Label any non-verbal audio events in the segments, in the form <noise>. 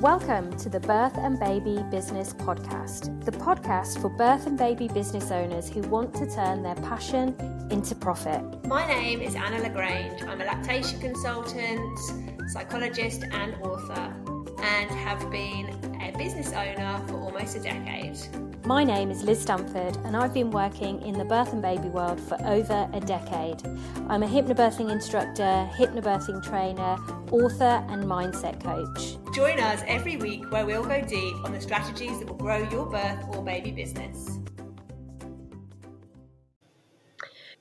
Welcome to the Birth and Baby Business Podcast, the podcast for birth and baby business owners who want to turn their passion into profit. My name is Anna Le Grange. I'm a lactation consultant, psychologist, and author, and have been a business owner for almost a decade. My name is Liz Stamford, and I've been working in the birth and baby world for over a decade. I'm a hypnobirthing instructor, hypnobirthing trainer, author, and mindset coach. Join us every week where we'll go deep on the strategies that will grow your birth or baby business.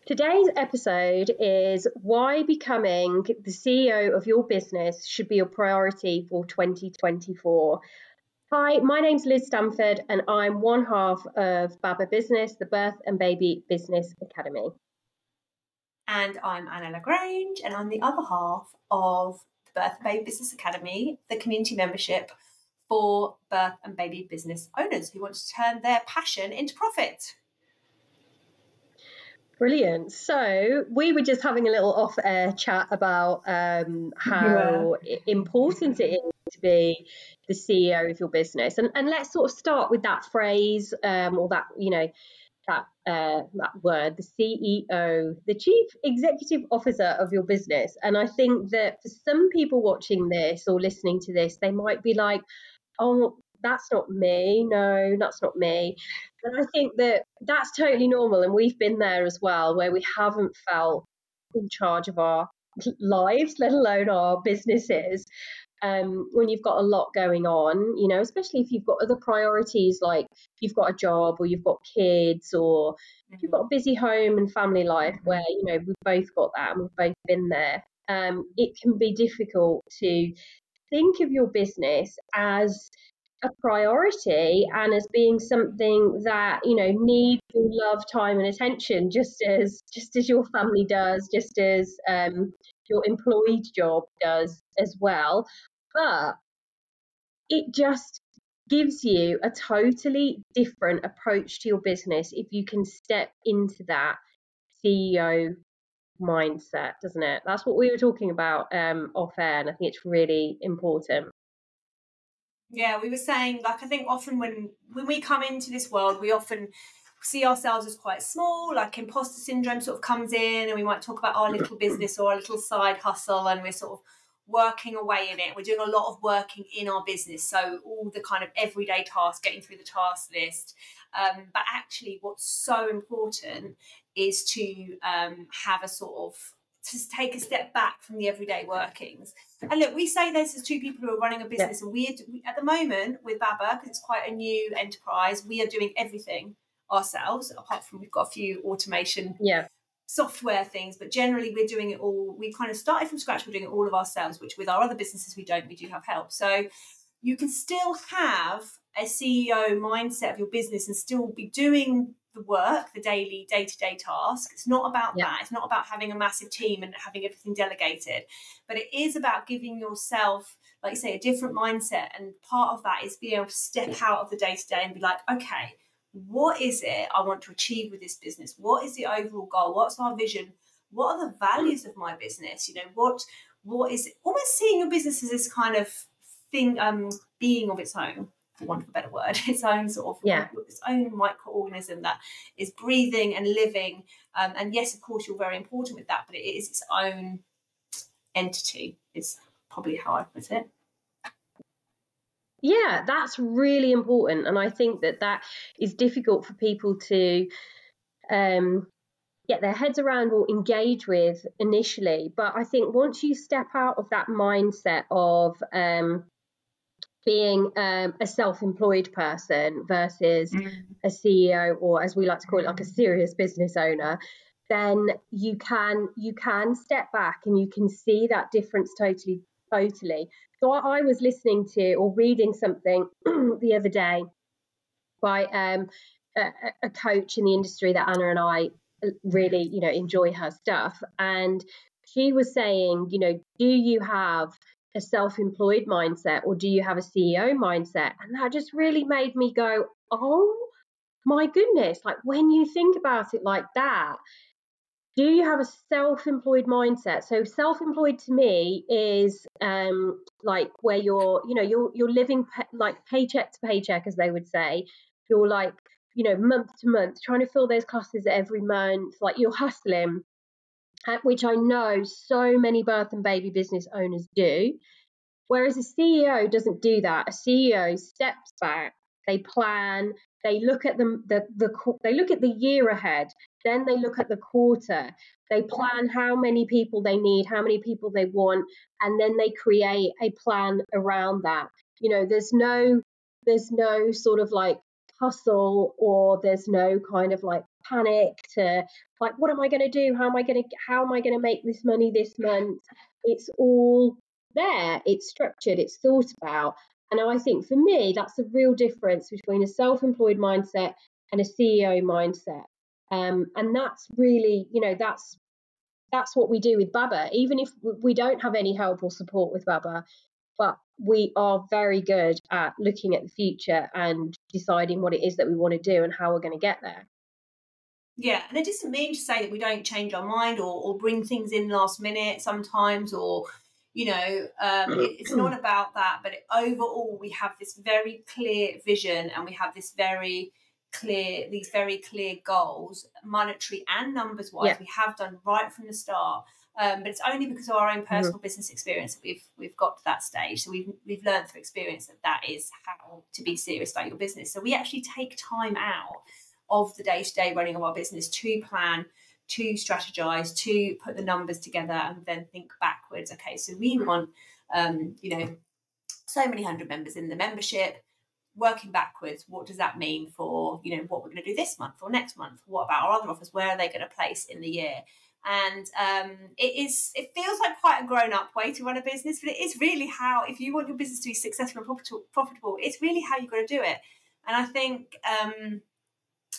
Today's episode is why becoming the CEO of your business should be a priority for 2024. Hi, my name's Liz Stamford, and I'm one half of Babba Business, the Birth and Baby Business Academy. And I'm Anna Le Grange, and I'm the other half of the Birth and Baby Business Academy, the community membership for birth and baby business owners who want to turn their passion into profit. Brilliant. So we were just having a little off-air chat about um, how yeah. important it is to be the CEO of your business, and and let's sort of start with that phrase um, or that you know that uh, that word, the CEO, the Chief Executive Officer of your business. And I think that for some people watching this or listening to this, they might be like, "Oh, that's not me. No, that's not me." And I think that that's totally normal, and we've been there as well, where we haven't felt in charge of our lives, let alone our businesses um, when you've got a lot going on, you know, especially if you've got other priorities like you've got a job or you've got kids or you've got a busy home and family life mm-hmm. where, you know, we've both got that and we've both been there. Um, it can be difficult to think of your business as a priority and as being something that you know needs your love time and attention just as just as your family does just as um, your employed job does as well but it just gives you a totally different approach to your business if you can step into that CEO mindset, doesn't it? That's what we were talking about um, off air, and I think it's really important. Yeah, we were saying like I think often when when we come into this world, we often see ourselves as quite small, like imposter syndrome sort of comes in, and we might talk about our little business or our little side hustle, and we're sort of working away in it. We're doing a lot of working in our business. So all the kind of everyday tasks, getting through the task list. Um, but actually, what's so important is to um, have a sort of to take a step back from the everyday workings. And look, we say this as two people who are running a business, yeah. and we, we at the moment with Babba because it's quite a new enterprise. We are doing everything ourselves, apart from we've got a few automation yeah software things, but generally we're doing it all. We kind of started from scratch. We're doing it all of ourselves, which with our other businesses we don't. We do have help. So you can still have a CEO mindset of your business and still be doing the work, the daily, day to day task. It's not about yeah. that. It's not about having a massive team and having everything delegated, but it is about giving yourself, like you say, a different mindset. And part of that is being able to step out of the day to day and be like, okay, what is it I want to achieve with this business? What is the overall goal? What's our vision? What are the values of my business? You know, what what is it? almost seeing your business as this kind of thing, um, being of its own, for want of a better word, <laughs> its own sort of yeah. its own microorganism that is breathing and living. Um, and yes, of course, you're very important with that, but it is its own entity. Is probably how I put it. Yeah, that's really important. And I think that that is difficult for people to um, get their heads around or engage with initially. But I think once you step out of that mindset of um, being um, a self-employed person versus mm. a CEO or as we like to call it like a serious business owner then you can you can step back and you can see that difference totally totally so I, was listening to or reading something <clears throat> the other day by um, a, a coach in the industry that Anna and I uh, really, you know, enjoy her stuff. And she was saying, you know, do you have a self-employed mindset or do you have a CEO mindset? And that just really made me go, oh my goodness, like when you think about it like that, do you have a self-employed mindset? So self-employed to me is um like where you're you know you're you're living pe- like paycheck to paycheck as they would say. You're like you know month to month trying to fill those classes every month like you're hustling which i know so many birth and baby business owners do. Whereas a ceo doesn't do that. A ceo steps back they plan they look at the, the, the they look at the year ahead then they look at the quarter. They plan how many people they need how many people they want and then they create a plan around that. You know there's no there's no sort of like hustle or there's no kind of like panic to like what am i going to do? How am i going to how am i going to make this money this month? It's all there. It's structured. It's thought about and I think for me, that's a real difference between a self employed mindset and a CEO mindset. Um, and that's really, you know, that's that's what we do with Babba. Even if we don't have any help or support with Babba, but we are very good at looking at the future and deciding what it is that we want to do and how we're going to get there. Yeah, and it doesn't mean to say that we don't change our mind or, or bring things in last minute sometimes or you know um, it, it's not about that but overall we have this very clear vision and we have this very clear these very clear goals monetary and numbers wise yeah. we have done right from the start um, but it's only because of our own personal mm-hmm. business experience that we've we've got to that stage so we've we've learned through experience that that is how to be serious about your business so we actually take time out of the day-to-day running of our business to plan to strategize, to put the numbers together, and then think backwards. Okay, so we want, um, you know, so many hundred members in the membership. Working backwards, what does that mean for you know what we're going to do this month or next month? What about our other offers? Where are they going to place in the year? and um, it is it feels like quite a grown up way to run a business but it is really how if you want your business to be successful and profitable, profitable it's really how you've got to do it and i think um,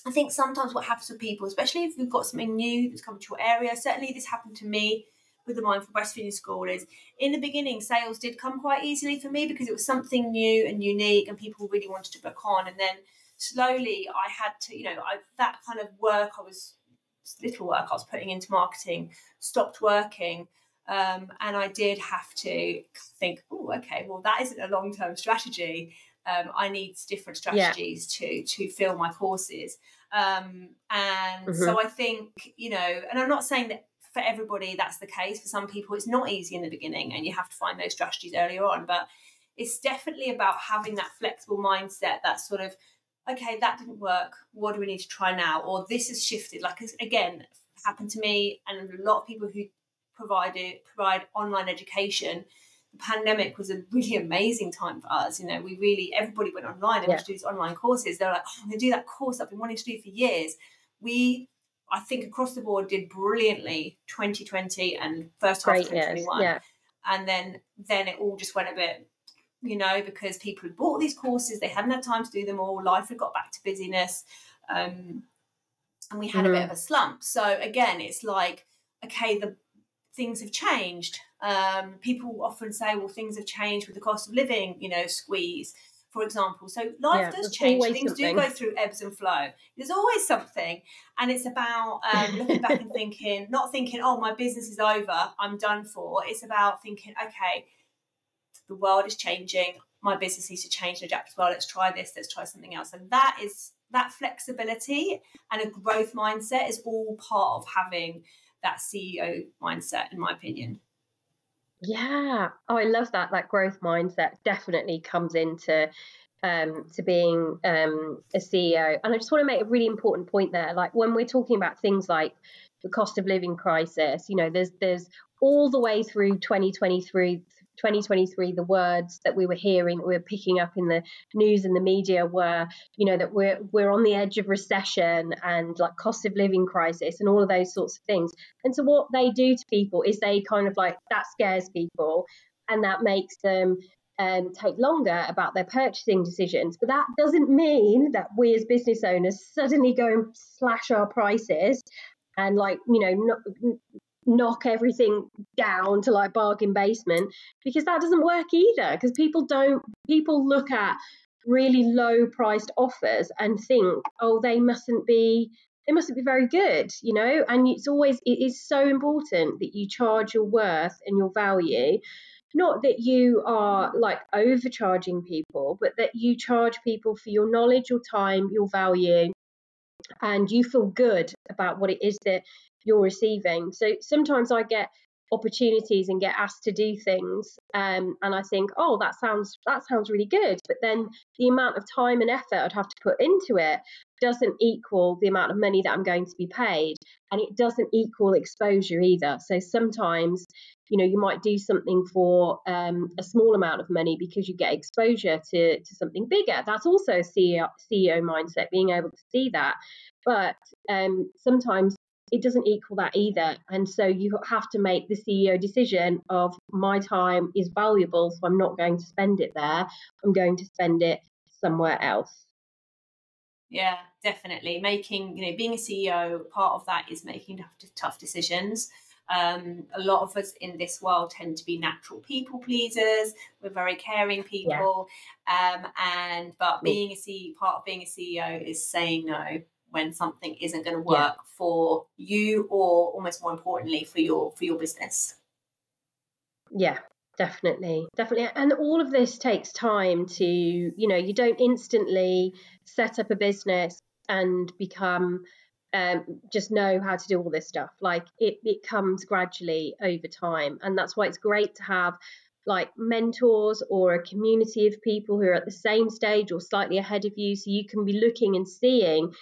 I think sometimes what happens with people, especially if you've got something new that's come to your area, certainly this happened to me with the Mindful Breastfeeding School, is in the beginning, sales did come quite easily for me because it was something new and unique and people really wanted to book on. And then slowly I had to, you know, I, that kind of work I was, little work I was putting into marketing stopped working. Um, and I did have to think, oh, okay, well, that isn't a long term strategy um, I need different strategies yeah. to to fill my courses. Um, and mm-hmm. so I think you know, and I'm not saying that for everybody that's the case. For some people, it's not easy in the beginning, and you have to find those strategies earlier on. But it's definitely about having that flexible mindset. That sort of okay, that didn't work. What do we need to try now? Or this has shifted. Like again, happened to me, and a lot of people who provided provide online education pandemic was a really amazing time for us. You know, we really everybody went online and yeah. to do these online courses. They're like, oh, I'm going to do that course I've been wanting to do for years. We, I think, across the board did brilliantly 2020 and first half of 2021. Yeah. And then then it all just went a bit, you know, because people had bought these courses, they hadn't had time to do them all. Life had got back to busyness, um, and we had mm-hmm. a bit mm-hmm. of a slump. So again, it's like, okay, the things have changed um, people often say, well, things have changed with the cost of living, you know, squeeze, for example. So life yeah, does change. Things something. do go through ebbs and flow. There's always something. And it's about um, looking back and <laughs> thinking, not thinking, oh, my business is over, I'm done for. It's about thinking, okay, the world is changing. My business needs to change and adapt as well. Let's try this. Let's try something else. And that is that flexibility and a growth mindset is all part of having that CEO mindset, in my opinion. Yeah. Oh, I love that. That growth mindset definitely comes into um, to being um, a CEO. And I just want to make a really important point there. Like when we're talking about things like the cost of living crisis, you know, there's there's all the way through 2023 2023, the words that we were hearing, we were picking up in the news and the media were, you know, that we're we're on the edge of recession and like cost of living crisis and all of those sorts of things. And so what they do to people is they kind of like that scares people and that makes them um, take longer about their purchasing decisions. But that doesn't mean that we as business owners suddenly go and slash our prices and like you know not, knock everything down to like bargain basement because that doesn't work either because people don't people look at really low priced offers and think oh they mustn't be they mustn't be very good, you know. And it's always it is so important that you charge your worth and your value. Not that you are like overcharging people, but that you charge people for your knowledge, your time, your value, and you feel good about what it is that you're receiving. So sometimes I get opportunities and get asked to do things um, and i think oh that sounds that sounds really good. But then the amount of time and effort i'd have to put into it doesn't equal the amount of money that i'm going to be paid and it doesn't equal exposure either. So sometimes you know you might do something for um, a small amount of money because you get exposure to, to something bigger. That's also a CEO, CEO mindset being able to see that. But um, sometimes it doesn't equal that either. And so you have to make the CEO decision of my time is valuable, so I'm not going to spend it there. I'm going to spend it somewhere else. Yeah, definitely. Making, you know, being a CEO, part of that is making tough decisions. Um, a lot of us in this world tend to be natural people pleasers. We're very caring people, yeah. um, and but being a CEO, part of being a CEO is saying no when something isn't going to work yeah. for you or almost more importantly for your for your business. Yeah definitely. Definitely and all of this takes time to you know you don't instantly set up a business and become um, just know how to do all this stuff. Like it, it comes gradually over time and that's why it's great to have like mentors or a community of people who are at the same stage or slightly ahead of you so you can be looking and seeing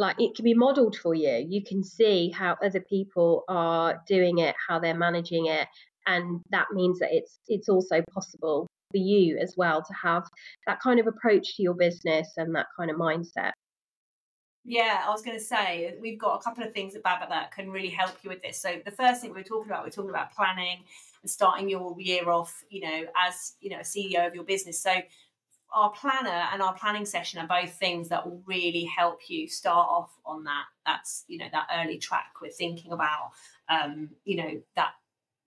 like it can be modeled for you you can see how other people are doing it how they're managing it and that means that it's it's also possible for you as well to have that kind of approach to your business and that kind of mindset yeah, I was going to say we've got a couple of things about that can really help you with this. So the first thing we're talking about, we're talking about planning and starting your year off, you know, as you know, a CEO of your business. So our planner and our planning session are both things that will really help you start off on that that's you know that early track we're thinking about um you know that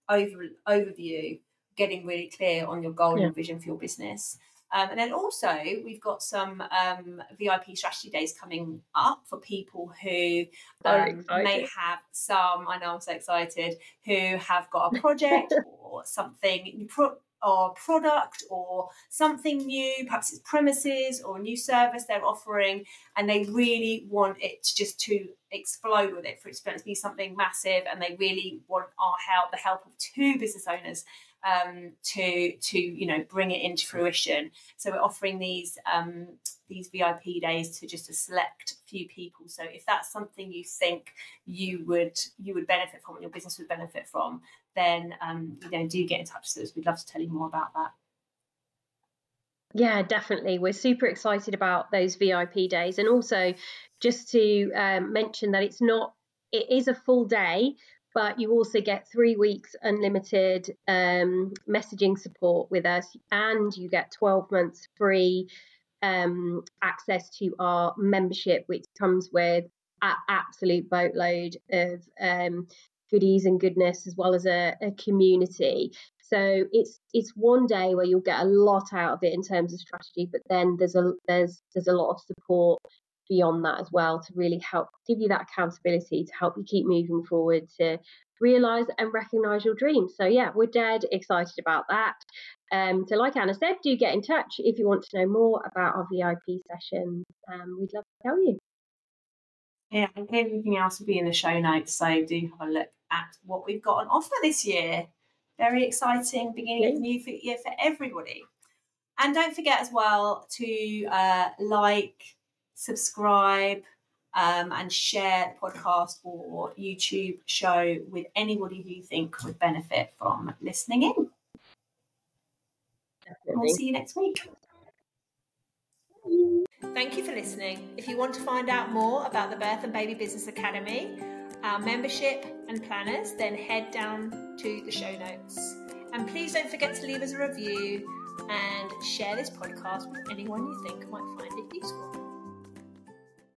over overview getting really clear on your goal yeah. and vision for your business um, and then also we've got some um, VIP strategy days coming up for people who um, may have some. I know I'm so excited. Who have got a project <laughs> or something or product or something new, perhaps it's premises or a new service they're offering, and they really want it just to explode with it for it to be something massive, and they really want our help, the help of two business owners um, to to you know bring it into fruition. So we're offering these um, these VIP days to just a select few people. So if that's something you think you would you would benefit from, your business would benefit from, then um, you know do get in touch with us. We'd love to tell you more about that. Yeah, definitely. We're super excited about those VIP days, and also just to um, mention that it's not it is a full day but you also get three weeks unlimited um, messaging support with us, and you get 12 months free um, access to our membership, which comes with an absolute boatload of um, goodies and goodness, as well as a, a community. So it's it's one day where you'll get a lot out of it in terms of strategy, but then there's a there's there's a lot of support beyond that as well to really help give you that accountability to help you keep moving forward to realize and recognize your dreams. So yeah, we're dead excited about that. Um, so like Anna said, do get in touch if you want to know more about our VIP session. Um, we'd love to tell you. Yeah, everything else will be in the show notes. So do have a look at what we've got on offer this year. Very exciting beginning yeah. of the new year for everybody. And don't forget as well to uh, like, subscribe, um, and share the podcast or YouTube show with anybody who you think would benefit from listening in. Definitely. We'll see you next week. Thank you for listening. If you want to find out more about the Birth and Baby Business Academy, our membership and planners, then head down to the show notes. And please don't forget to leave us a review and share this podcast with anyone you think might find it useful.